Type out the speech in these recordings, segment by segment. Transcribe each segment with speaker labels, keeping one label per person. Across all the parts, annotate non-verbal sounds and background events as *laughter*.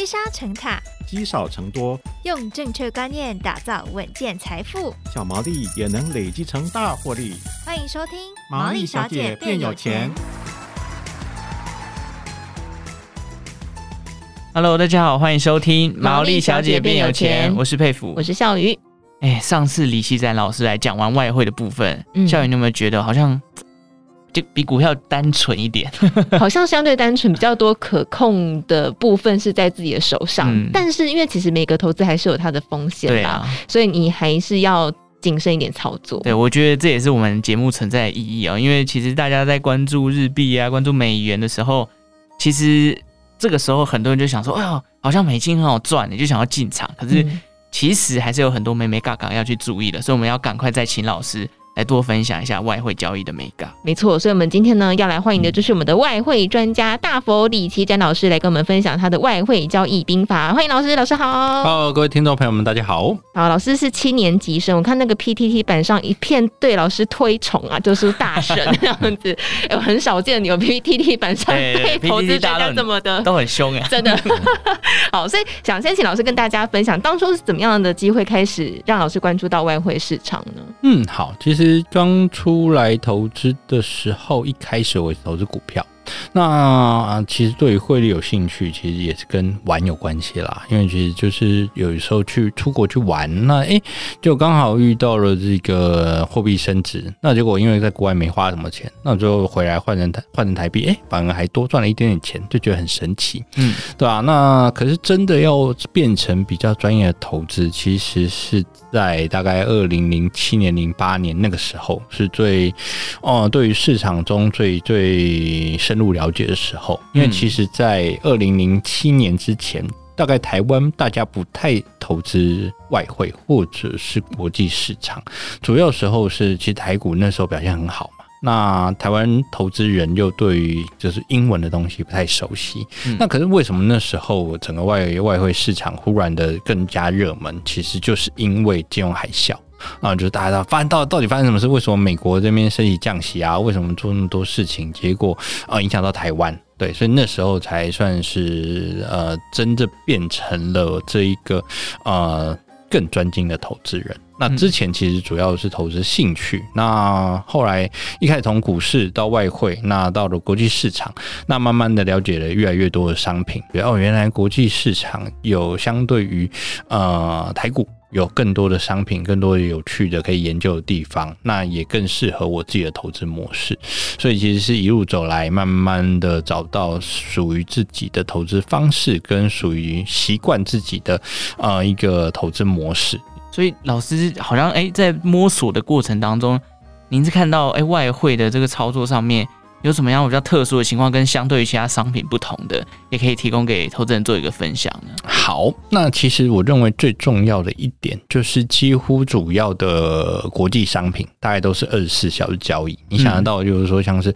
Speaker 1: 积沙成塔，
Speaker 2: 积少成多，
Speaker 1: 用正确观念打造稳健财富，
Speaker 2: 小毛利也能累积成大获利。
Speaker 1: 欢迎收听《
Speaker 2: 毛利小姐变有钱》。
Speaker 3: Hello，大家好，欢迎收听《毛利小姐变有钱》。我是佩服，
Speaker 4: 我是笑鱼。
Speaker 3: 哎，上次李希展老师来讲完外汇的部分，
Speaker 4: 嗯、
Speaker 3: 孝瑜，你有没有觉得好像？就比股票单纯一点，*laughs*
Speaker 4: 好像相对单纯，比较多可控的部分是在自己的手上。嗯、但是因为其实每个投资还是有它的风险的，啊，所以你还是要谨慎一点操作。
Speaker 3: 对，我觉得这也是我们节目存在的意义啊、喔。因为其实大家在关注日币啊、关注美元的时候，其实这个时候很多人就想说：“哎呀，好像美金很好赚，你就想要进场。”可是其实还是有很多眉眉角角要去注意的，所以我们要赶快再请老师。来多分享一下外汇交易的美感。
Speaker 4: 没错，所以我们今天呢要来欢迎的就是我们的外汇专家大佛李奇展老师来跟我们分享他的外汇交易兵法。欢迎老师，老师好。
Speaker 5: Hello，各位听众朋友们，大家好。
Speaker 4: 好，老师是七年级生，我看那个 PTT 板上一片对老师推崇啊，就是大神 *laughs* 这样子。哎，我很少见有 PTT 板上 *laughs* 对投资大家这么的
Speaker 3: 都很凶哎，
Speaker 4: 真的。*laughs* 好，所以想先请老师跟大家分享，当初是怎么样的机会开始让老师关注到外汇市场呢？
Speaker 5: 嗯，好，其实。其实刚出来投资的时候，一开始我是投资股票。那其实对于汇率有兴趣，其实也是跟玩有关系啦。因为其实就是有时候去出国去玩，那诶就刚好遇到了这个货币升值，那结果因为在国外没花什么钱，那最后回来换成台换成台币，诶反而还多赚了一点点钱，就觉得很神奇，嗯，对吧？那可是真的要变成比较专业的投资，其实是在大概二零零七年、零八年那个时候是最哦，对于市场中最最深入了解的时候，因为其实，在二零零七年之前，大概台湾大家不太投资外汇或者是国际市场，主要时候是其实台股那时候表现很好嘛。那台湾投资人又对于就是英文的东西不太熟悉，那可是为什么那时候整个外外汇市场忽然的更加热门？其实就是因为金融海啸。啊，就是大家到发生到到底发生什么事？为什么美国这边升级降息啊？为什么做那么多事情？结果啊，影响到台湾，对，所以那时候才算是呃，真正变成了这一个呃更专精的投资人。那之前其实主要是投资兴趣，嗯、那后来一开始从股市到外汇，那到了国际市场，那慢慢的了解了越来越多的商品，哦，原来国际市场有相对于呃台股。有更多的商品，更多的有趣的可以研究的地方，那也更适合我自己的投资模式。所以其实是一路走来，慢慢的找到属于自己的投资方式，跟属于习惯自己的呃一个投资模式。
Speaker 3: 所以老师好像哎，在摸索的过程当中，您是看到哎外汇的这个操作上面。有什么样比较特殊的情况，跟相对于其他商品不同的，也可以提供给投资人做一个分享呢？
Speaker 5: 好，那其实我认为最重要的一点，就是几乎主要的国际商品，大概都是二十四小时交易。你想得到，就是说像是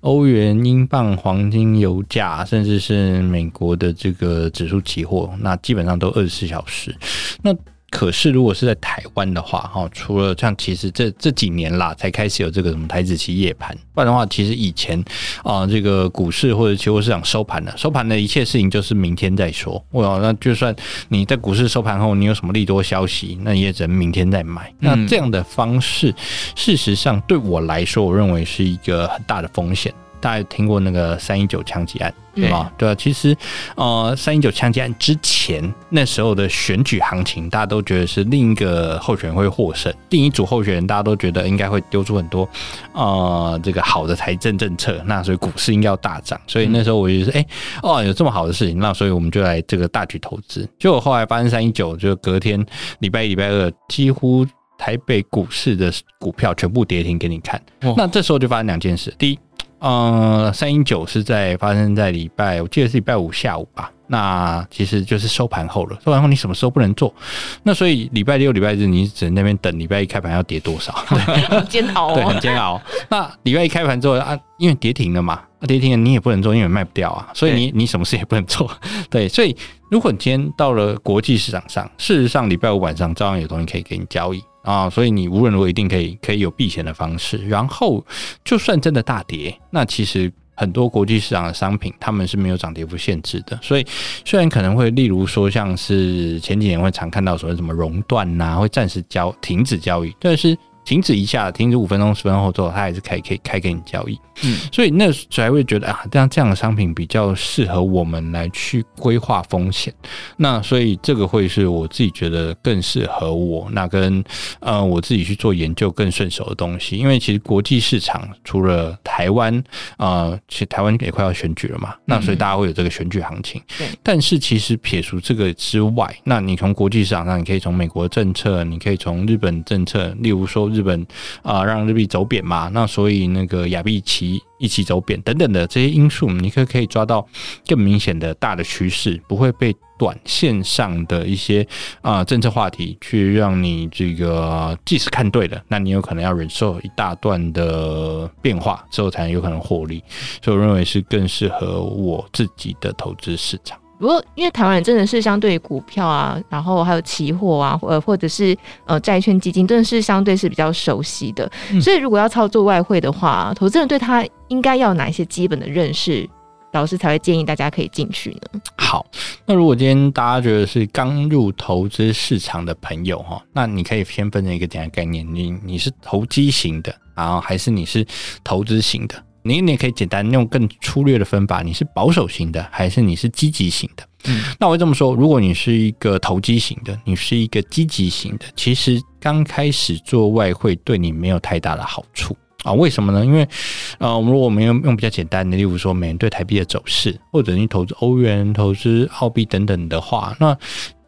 Speaker 5: 欧元、英镑、黄金、油价，甚至是美国的这个指数期货，那基本上都二十四小时。那可是，如果是在台湾的话，哈，除了像其实这这几年啦，才开始有这个什么台子期夜盘，不然的话，其实以前啊、呃，这个股市或者期货市场收盘了，收盘的一切事情就是明天再说。哇，那就算你在股市收盘后，你有什么利多消息，那也只能明天再买。那这样的方式，事实上对我来说，我认为是一个很大的风险。大家听过那个三一九枪击案对吧？对啊，其实呃，三一九枪击案之前那时候的选举行情，大家都觉得是另一个候选人会获胜，另一组候选人大家都觉得应该会丢出很多呃这个好的财政政策，那所以股市应该要大涨。所以那时候我就说，哎、欸、哦，有这么好的事情，那所以我们就来这个大举投资。结果后来发生三一九，就隔天礼拜一、礼拜二，几乎台北股市的股票全部跌停给你看。那这时候就发生两件事，第一。呃，三一九是在发生在礼拜，我记得是礼拜五下午吧。那其实就是收盘后了，收盘后你什么时候不能做？那所以礼拜六、礼拜日你只能那边等，礼拜一开盘要跌多少？
Speaker 4: 很煎熬哦，
Speaker 5: 对，很煎熬。那礼拜一开盘之后啊，因为跌停了嘛，跌停了你也不能做，因为卖不掉啊，所以你你什么事也不能做。对，所以如果你今天到了国际市场上，事实上礼拜五晚上照样有东西可以给你交易。啊，所以你无论如何一定可以可以有避险的方式，然后就算真的大跌，那其实很多国际市场的商品，他们是没有涨跌幅限制的。所以虽然可能会，例如说像是前几年会常看到所谓什么熔断呐，会暂时交停止交易，但是。停止一下，停止五分钟、十分钟后之后，它还是可以可以开给你交易。嗯，所以那才会觉得啊，这样这样的商品比较适合我们来去规划风险。那所以这个会是我自己觉得更适合我，那跟呃我自己去做研究更顺手的东西。因为其实国际市场除了台湾啊、呃，其实台湾也快要选举了嘛，那所以大家会有这个选举行情。对、嗯，但是其实撇除这个之外，那你从国际市场上，你可以从美国政策，你可以从日本政策，例如说。日本啊、让日币走贬嘛，那所以那个亚币期一起走贬等等的这些因素，你可可以抓到更明显的大的趋势，不会被短线上的一些啊、政策话题去让你这个即使看对了，那你有可能要忍受一大段的变化之后才能有可能获利，所以我认为是更适合我自己的投资市场。
Speaker 4: 不过，因为台湾人真的是相对于股票啊，然后还有期货啊，呃，或者是呃债券基金，真的是相对是比较熟悉的。嗯、所以，如果要操作外汇的话，投资人对他应该要哪一些基本的认识，老师才会建议大家可以进去呢？
Speaker 5: 好，那如果今天大家觉得是刚入投资市场的朋友哈，那你可以先分成一个简单概念：你你是投机型的，然后还是你是投资型的？你你也可以简单用更粗略的分法，你是保守型的还是你是积极型的？嗯，那我会这么说，如果你是一个投机型的，你是一个积极型的，其实刚开始做外汇对你没有太大的好处啊。为什么呢？因为呃，如果我们用用比较简单的，例如说美元对台币的走势，或者你投资欧元、投资澳币等等的话，那。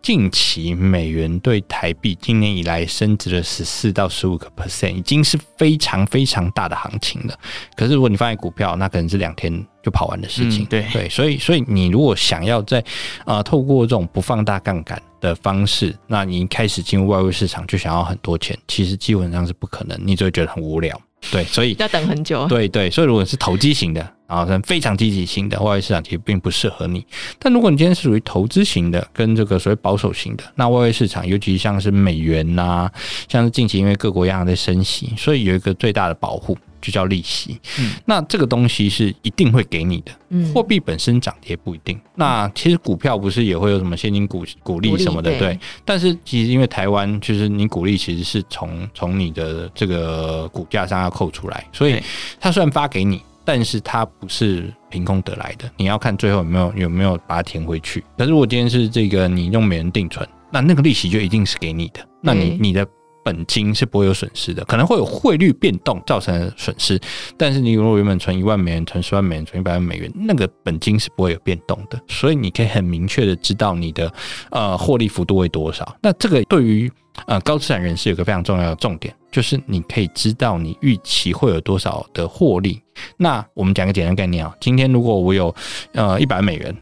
Speaker 5: 近期美元对台币今年以来升值了十四到十五个 percent，已经是非常非常大的行情了。可是如果你放在股票，那可能是两天就跑完的事情。嗯、对对，所以所以你如果想要在啊、呃、透过这种不放大杠杆的方式，那你一开始进入外汇市场就想要很多钱，其实基本上是不可能，你就会觉得很无聊。对，所以
Speaker 4: 要等很久。
Speaker 5: 对对，所以如果是投机型的，然后非常积极型的外汇市场，其实并不适合你。但如果你今天是属于投资型的，跟这个所谓保守型的，那外汇市场，尤其像是美元呐、啊，像是近期因为各国央行在升息，所以有一个最大的保护。就叫利息，嗯，那这个东西是一定会给你的，嗯，货币本身涨跌不一定。那其实股票不是也会有什么现金股股利什么的，对。但是其实因为台湾就是你股利其实是从从你的这个股价上要扣出来，所以它虽然发给你，但是它不是凭空得来的，你要看最后有没有有没有把它填回去。可是如果今天是这个你用美元定存，那那个利息就一定是给你的，那你你的。本金是不会有损失的，可能会有汇率变动造成的损失，但是你如果原本存一万美元，存十万美元，存一百万美元，那个本金是不会有变动的，所以你可以很明确的知道你的呃获利幅度为多少。那这个对于呃高资产人士有个非常重要的重点，就是你可以知道你预期会有多少的获利。那我们讲个简单概念啊，今天如果我有呃一百美元。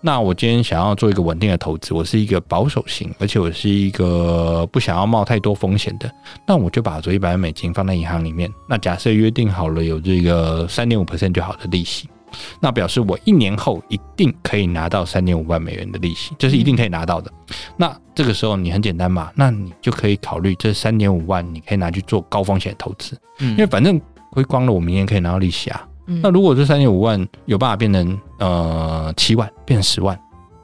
Speaker 5: 那我今天想要做一个稳定的投资，我是一个保守型，而且我是一个不想要冒太多风险的，那我就把这一百万美金放在银行里面。那假设约定好了有这个三点五 percent 就好的利息，那表示我一年后一定可以拿到三点五万美元的利息，这是一定可以拿到的。那这个时候你很简单嘛，那你就可以考虑这三点五万，你可以拿去做高风险的投资，因为反正亏光了，我明年可以拿到利息啊。那如果这三点五万有办法变成呃七万，变成十万，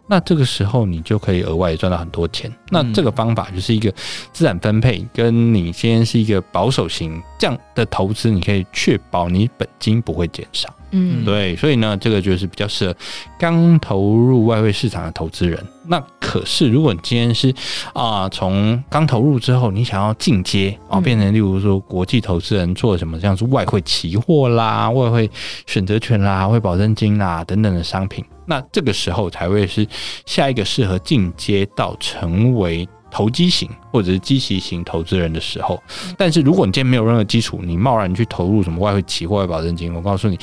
Speaker 5: 那这个时候你就可以额外赚到很多钱。那这个方法就是一个资产分配，跟你先是一个保守型这样的投资，你可以确保你本金不会减少。嗯，对，所以呢，这个就是比较适合刚投入外汇市场的投资人。那可是，如果你今天是啊，从刚投入之后，你想要进阶啊，变成例如说国际投资人做什么，像是外汇期货啦、外汇选择权啦、外汇保证金啦等等的商品，那这个时候才会是下一个适合进阶到成为。投机型或者是积极型投资人的时候，但是如果你今天没有任何基础，你贸然去投入什么外汇期货、保证金，我告诉你，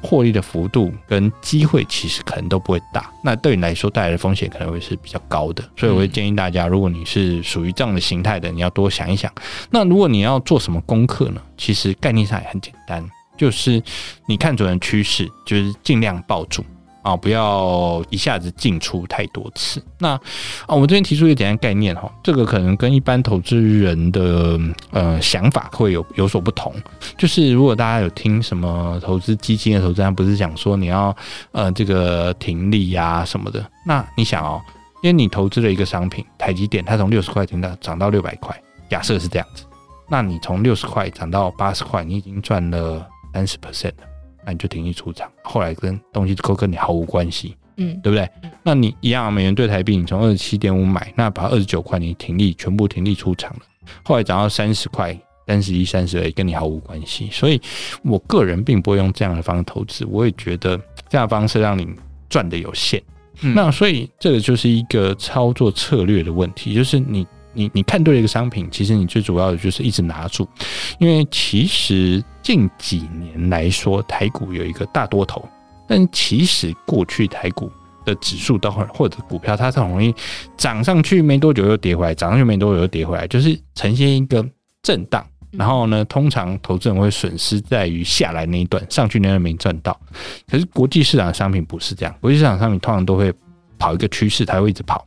Speaker 5: 获利的幅度跟机会其实可能都不会大。那对你来说带来的风险可能会是比较高的，所以我会建议大家，如果你是属于这样的形态的，你要多想一想。那如果你要做什么功课呢？其实概念上也很简单，就是你看准了趋势，就是尽量抱住。啊，不要一下子进出太多次。那啊，我们这边提出一个简单概念哈，这个可能跟一般投资人的呃想法会有有所不同。就是如果大家有听什么投资基金的投资人，不是讲说你要呃这个停利呀什么的，那你想哦，因为你投资了一个商品，台积电，它从六十块钱到涨到六百块，假设是这样子，那你从六十块涨到八十块，你已经赚了三十 percent 了。那你就停利出场，后来跟东西都跟你毫无关系，嗯，对不对？那你一样，美元兑台币，你从二十七点五买，那把二十九块你停利全部停利出场了，后来涨到三十块、三十一、三十二，跟你毫无关系。所以我个人并不会用这样的方式投资，我也觉得这样的方式让你赚的有限。嗯、那所以这个就是一个操作策略的问题，就是你。你你看对了一个商品，其实你最主要的就是一直拿住，因为其实近几年来说，台股有一个大多头，但其实过去台股的指数都很或者股票，它是很容易涨上去没多久又跌回来，涨上去没多久又跌回来，就是呈现一个震荡。然后呢，通常投资人会损失在于下来那一段，上去那段没赚到。可是国际市场的商品不是这样，国际市场商品通常都会跑一个趋势，它会一直跑。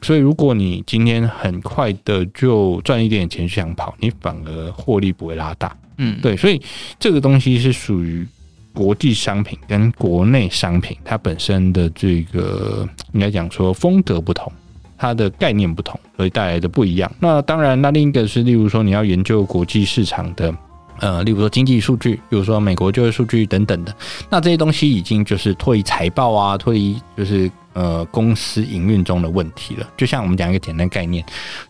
Speaker 5: 所以，如果你今天很快的就赚一点钱想跑，你反而获利不会拉大。嗯，对，所以这个东西是属于国际商品跟国内商品它本身的这个应该讲说风格不同，它的概念不同，所以带来的不一样。那当然，那另一个是，例如说你要研究国际市场的，呃，例如说经济数据，比如说美国就业数据等等的，那这些东西已经就是脱离财报啊，脱离就是。呃，公司营运中的问题了。就像我们讲一个简单概念，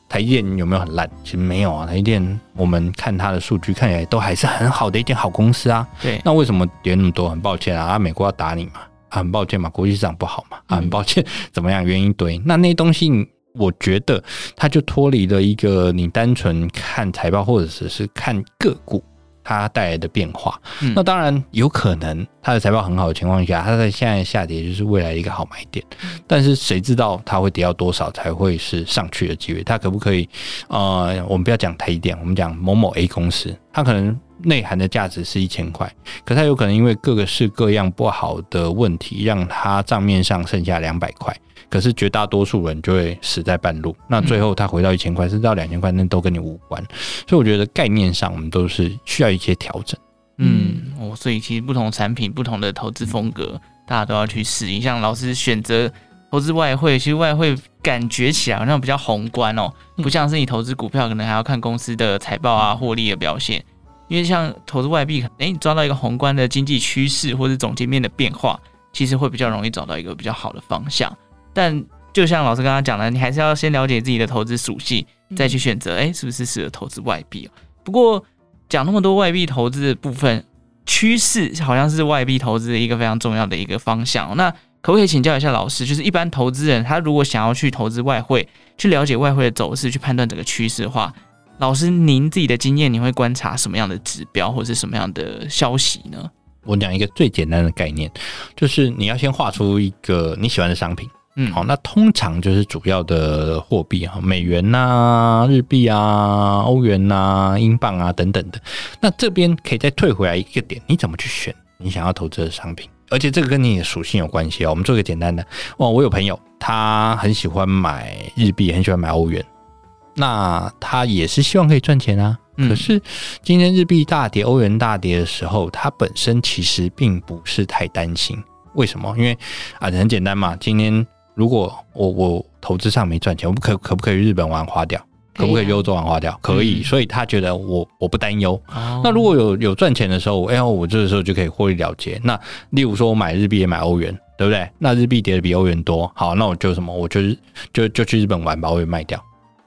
Speaker 5: 台积电有没有很烂？其实没有啊。台积电，我们看它的数据，看起来都还是很好的一间好公司啊。对。那为什么跌那么多？很抱歉啊，啊，美国要打你嘛？啊，很抱歉嘛，国际市场不好嘛？啊，很抱歉，怎么样？原因一堆。那那些东西，我觉得它就脱离了一个你单纯看财报，或者只是看个股。它带来的变化，嗯、那当然有可能它的财报很好的情况下，它在现在下跌就是未来的一个好买点。但是谁知道它会跌到多少才会是上去的机会？它可不可以？呃，我们不要讲台积电，我们讲某某 A 公司，它可能内涵的价值是一千块，可它有可能因为各个式各样不好的问题，让它账面上剩下两百块。可是绝大多数人就会死在半路，那最后他回到一千块，甚至到两千块，那都跟你无关。所以我觉得概念上我们都是需要一些调整。
Speaker 3: 嗯，哦，所以其实不同产品、不同的投资风格，大家都要去适应。像老师选择投资外汇，其实外汇感觉起来好像比较宏观哦，不像是你投资股票，可能还要看公司的财报啊、获利的表现。因为像投资外币，哎，你抓到一个宏观的经济趋势或者总经面的变化，其实会比较容易找到一个比较好的方向。但就像老师刚刚讲的，你还是要先了解自己的投资属性，再去选择，哎，是不是适合投资外币？不过讲那么多外币投资的部分，趋势好像是外币投资的一个非常重要的一个方向。那可不可以请教一下老师，就是一般投资人他如果想要去投资外汇，去了解外汇的走势，去判断整个趋势的话，老师您自己的经验，你会观察什么样的指标或者是什么样的消息呢？
Speaker 5: 我讲一个最简单的概念，就是你要先画出一个你喜欢的商品。嗯，好，那通常就是主要的货币啊，美元呐、啊、日币啊、欧元呐、啊、英镑啊等等的。那这边可以再退回来一个点，你怎么去选你想要投资的商品？而且这个跟你的属性有关系哦。我们做一个简单的，哦，我有朋友他很喜欢买日币，很喜欢买欧元，那他也是希望可以赚钱啊。可是今天日币大跌、欧元大跌的时候，他本身其实并不是太担心。为什么？因为啊，很简单嘛，今天。如果我我投资上没赚钱，我不可可不可以日本玩花掉？可不可以欧洲玩花掉？可以，所以他觉得我我不担忧。那如果有有赚钱的时候，哎呦，我这个时候就可以获利了结。那例如说我买日币也买欧元，对不对？那日币跌的比欧元多，好，那我就什么？我就是就就去日本玩，把欧元卖掉。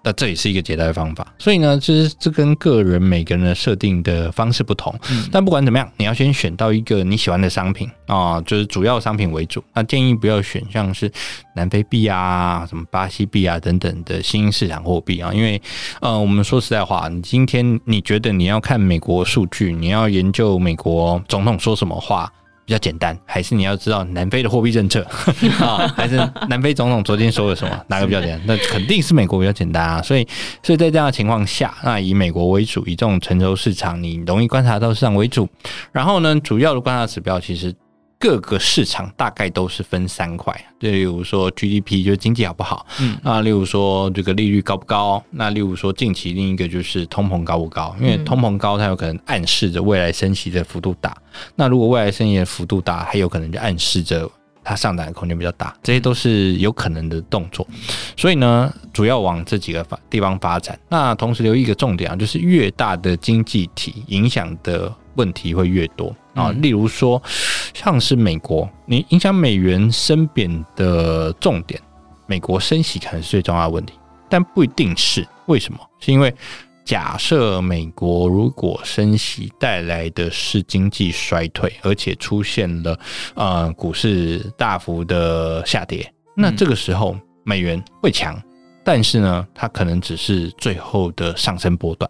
Speaker 5: 那这也是一个解答的方法，所以呢，其实这跟个人每个人的设定的方式不同。嗯，但不管怎么样，你要先选到一个你喜欢的商品啊，就是主要商品为主。那建议不要选像是南非币啊、什么巴西币啊等等的新兴市场货币啊，因为呃，我们说实在话，你今天你觉得你要看美国数据，你要研究美国总统说什么话，比较简单，还是你要知道南非的货币政策 *laughs* 啊？还是南非总统昨天说了什么？哪个比较简单？那肯定是美国比较简单啊。所以，所以在这样的情况下，那以美国为主，以这种成熟市场，你容易观察到市场为主。然后呢，主要的观察指标其实各个市场大概都是分三块，就例如说 GDP 就是经济好不好，嗯，啊，例如说这个利率高不高，那例如说近期另一个就是通膨高不高，因为通膨高它有可能暗示着未来升息的幅度大，那如果未来升息的幅度大，还有可能就暗示着它上涨的空间比较大，这些都是有可能的动作，所以呢，主要往这几个发地方发展。那同时留意一个重点啊，就是越大的经济体影响的问题会越多啊，例如说像是美国，你影响美元升贬的重点，美国升息可能是最重要的问题，但不一定是。为什么？是因为。假设美国如果升息带来的是经济衰退，而且出现了呃股市大幅的下跌，那这个时候美元会强，但是呢，它可能只是最后的上升波段。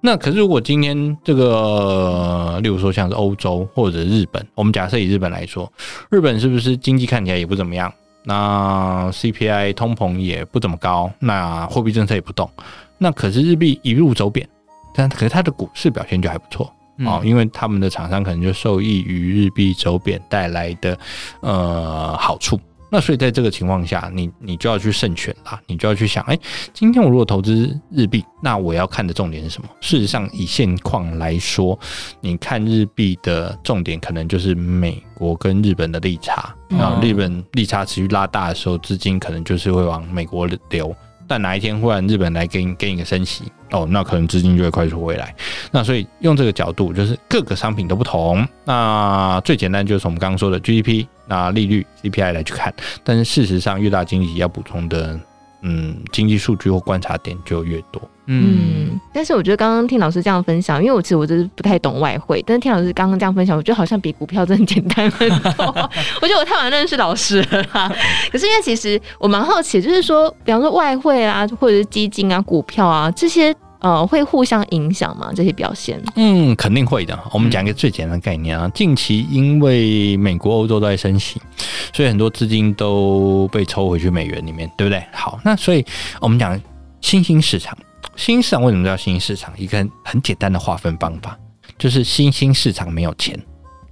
Speaker 5: 那可是如果今天这个，例如说像是欧洲或者日本，我们假设以日本来说，日本是不是经济看起来也不怎么样？那 CPI 通膨也不怎么高，那货币政策也不动。那可是日币一路走贬，但可是它的股市表现就还不错哦，因为他们的厂商可能就受益于日币走贬带来的呃好处。那所以在这个情况下，你你就要去慎选啦，你就要去想，哎，今天我如果投资日币，那我要看的重点是什么？事实上，以现况来说，你看日币的重点可能就是美国跟日本的利差，然后日本利差持续拉大的时候，资金可能就是会往美国流。但哪一天忽然日本来给你给你个升息哦，那可能资金就会快速回来。那所以用这个角度，就是各个商品都不同。那最简单就是我们刚刚说的 GDP、那利率、CPI 来去看。但是事实上，越大经济要补充的。嗯，经济数据或观察点就越多。
Speaker 4: 嗯，但是我觉得刚刚听老师这样分享，因为我其实我就是不太懂外汇，但是听老师刚刚这样分享，我觉得好像比股票真的简单很多。*laughs* 我觉得我太晚认识老师了啦。*laughs* 可是因为其实我蛮好奇，就是说，比方说外汇啊，或者是基金啊、股票啊这些。呃，会互相影响吗？这些表现？
Speaker 5: 嗯，肯定会的。我们讲一个最简单的概念啊，近期因为美国、欧洲都在升息，所以很多资金都被抽回去美元里面，对不对？好，那所以我们讲新兴市场，新兴市场为什么叫新兴市场？一个很简单的划分方法，就是新兴市场没有钱，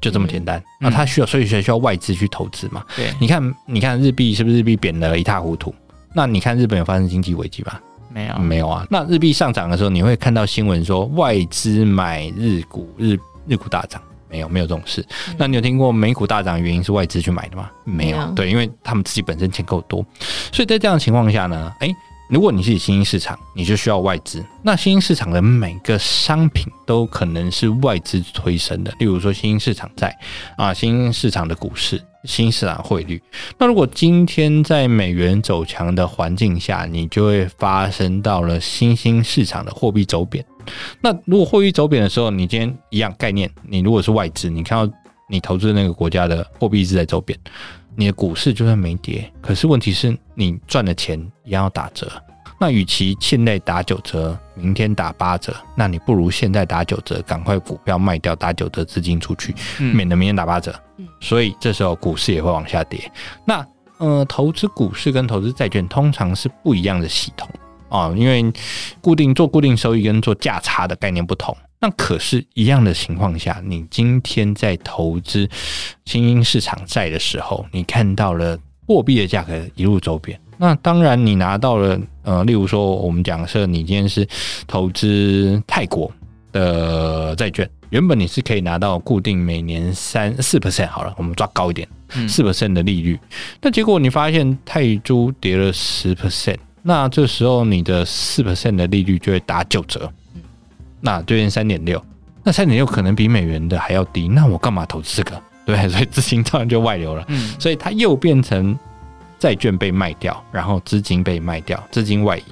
Speaker 5: 就这么简单。那它需要，所以需要外资去投资嘛。对，你看，你看日币是不是日币贬得一塌糊涂？那你看日本有发生经济危机吗？
Speaker 3: 没有，
Speaker 5: 没有啊。那日币上涨的时候，你会看到新闻说外资买日股，日日股大涨。没有，没有这种事。嗯、那你有听过美股大涨的原因是外资去买的吗？没有。没有对，因为他们自己本身钱够多，所以在这样的情况下呢，诶，如果你是新兴市场，你就需要外资。那新兴市场的每个商品都可能是外资推升的，例如说新兴市场债啊，新兴市场的股市。新兴市场汇率，那如果今天在美元走强的环境下，你就会发生到了新兴市场的货币走贬。那如果货币走贬的时候，你今天一样概念，你如果是外资，你看到你投资的那个国家的货币一直在走贬，你的股市就算没跌，可是问题是你赚的钱一样要打折。那与其现在打九折，明天打八折，那你不如现在打九折，赶快股票卖掉，打九折资金出去，免得明天打八折。所以这时候股市也会往下跌。那呃，投资股市跟投资债券通常是不一样的系统啊，因为固定做固定收益跟做价差的概念不同。那可是，一样的情况下，你今天在投资新兴市场债的时候，你看到了货币的价格一路走贬。那当然，你拿到了，呃，例如说，我们假设你今天是投资泰国的债券，原本你是可以拿到固定每年三四 percent 好了，我们抓高一点，四 percent 的利率。那结果你发现泰铢跌了十 percent，那这时候你的四 percent 的利率就会打九折，那对应三点六，那三点六可能比美元的还要低，那我干嘛投资这个？对，所以资金当然就外流了，嗯，所以它又变成。债券被卖掉，然后资金被卖掉，资金外移，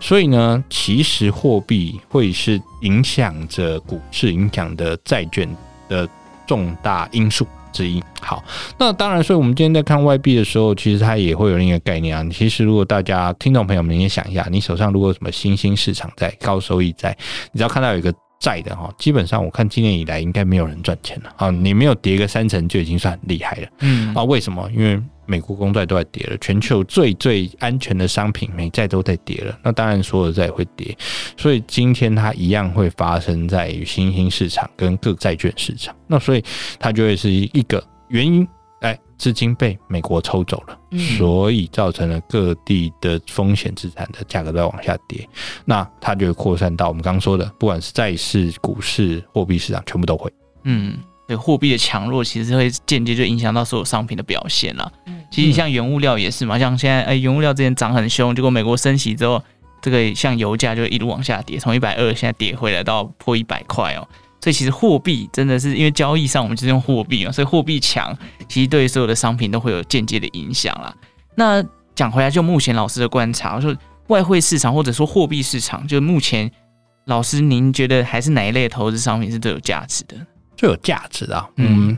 Speaker 5: 所以呢，其实货币会是影响着股市、影响的债券的重大因素之一。好，那当然，所以我们今天在看外币的时候，其实它也会有另一个概念啊。其实，如果大家听众朋友们也想一下，你手上如果有什么新兴市场在、高收益在，你只要看到有一个债的哈，基本上我看今年以来应该没有人赚钱了啊。你没有跌个三成就已经算很厉害了。嗯啊，为什么？因为美国公债都在跌了，全球最最安全的商品美债都在跌了，那当然所有债也会跌，所以今天它一样会发生在于新兴市场跟各债券市场，那所以它就会是一个原因，哎，资金被美国抽走了，
Speaker 4: 嗯
Speaker 5: 所以造成了各地的风险资产的价格都在往下跌。那它就会扩散到我们刚刚说的，不管是债市、股市、货币市场，全部都会。
Speaker 3: 嗯，对，货币的强弱其实会间接就影响到所有商品的表现啦。
Speaker 4: 嗯
Speaker 3: 其实像原物料也是嘛，像现在哎，原物料之前涨很凶，结果美国升息之后，这个像油价就一路往下跌，从一百二现在跌回来到破一百块哦。所以其实货币真的是因为交易上我们就是用货币嘛，所以货币强，其实对所有的商品都会有间接的影响啦。那讲回来，就目前老师的观察，说外汇市场或者说货币市场，就目前老师您觉得还是哪一类投资商品是最有价值的？
Speaker 5: 最有价值的啊，嗯，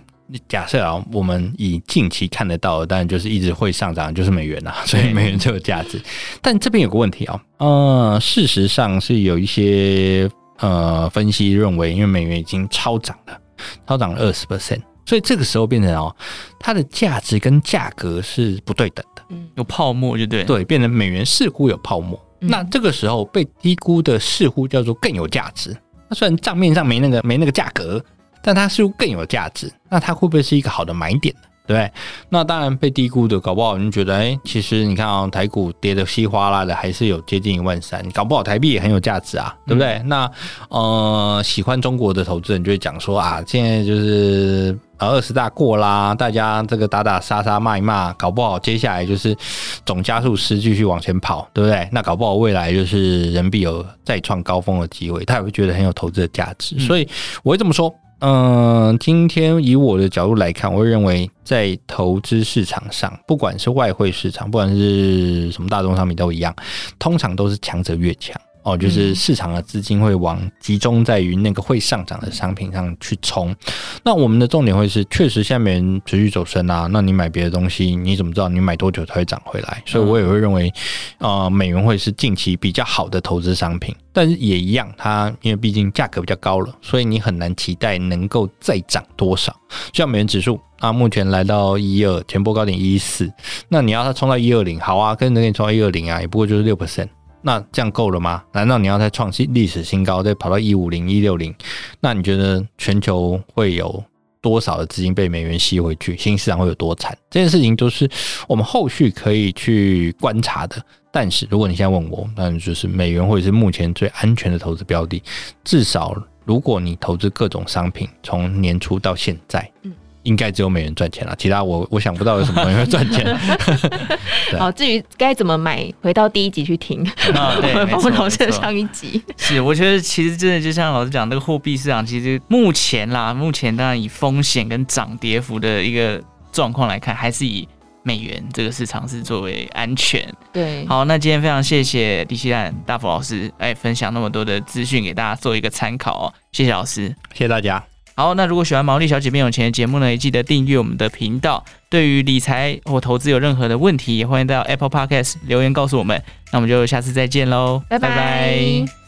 Speaker 5: 假设啊，我们以近期看得到的，当然就是一直会上涨，就是美元啊，所以美元最有价值。但这边有个问题啊，呃，事实上是有一些呃分析认为，因为美元已经超涨了，超涨了二十 percent，所以这个时候变成哦，它的价值跟价格是不对等的，
Speaker 4: 嗯。
Speaker 3: 有泡沫就对。了，
Speaker 5: 对，变成美元似乎有泡沫。
Speaker 4: 嗯。
Speaker 5: 那这个时候被低估的似乎叫做更有价值。那虽然账面上没那个没那个价格，但它似乎更有价值。那它会不会是一个好的买点呢？对不对？那当然被低估的，搞不好你觉得，哎，其实你看啊、哦，台股跌得稀哗啦的，还是有接近一万三，搞不好台币也很有价值啊，对不对？嗯、那呃，喜欢中国的投资人就会讲说啊，现在就是。啊，二十大过啦，大家这个打打杀杀骂一骂，搞不好接下来就是总加速师继续往前跑，对不对？那搞不好未来就是人民币有再创高峰的机会，他也会觉得很有投资的价值。所以我会这么说，嗯，今天以我的角度来看，我认为在投资市场上，不管是外汇市场，不管是什么大宗商品都一样，通常都是强者越强。哦，就是市场的资金会往集中在于那个会上涨的商品上去冲。那我们的重点会是，确实现在美元持续走升啊。那你买别的东西，你怎么知道你买多久才会涨回来？所以我也会认为，呃，美元会是近期比较好的投资商品。但是也一样，它因为毕竟价格比较高了，所以你很难期待能够再涨多少。像美元指数啊，目前来到一二，前波高点一四，那你要它冲到一二零，好啊，跟着给你冲到一二零啊，也不过就是六 percent。那这样够了吗？难道你要再创新历史新高，再跑到一五零、一六零？那你觉得全球会有多少的资金被美元吸回去？新市场会有多惨？这件事情都是我们后续可以去观察的。但是如果你现在问我，那就是美元会是目前最安全的投资标的。至少如果你投资各种商品，从年初到现在，嗯。应该只有美元赚钱了，其他我我想不到有什么东西会赚钱。*laughs*
Speaker 4: 好，至于该怎么买，回到第一集去听。
Speaker 3: 啊，对，*laughs*
Speaker 4: 我们老师的上一集。
Speaker 3: 是，我觉得其实真的就像老师讲，那个货币市场其实目前啦，目前当然以风险跟涨跌幅的一个状况来看，还是以美元这个市场是作为安全。
Speaker 4: 对，
Speaker 3: 好，那今天非常谢谢李希兰大福老师来分享那么多的资讯给大家做一个参考哦，谢谢老师，
Speaker 5: 谢谢大家。
Speaker 3: 好，那如果喜欢毛利小姐变有钱的节目呢，也记得订阅我们的频道。对于理财或投资有任何的问题，也欢迎到 Apple Podcast 留言告诉我们。那我们就下次再见喽，
Speaker 4: 拜拜。拜拜。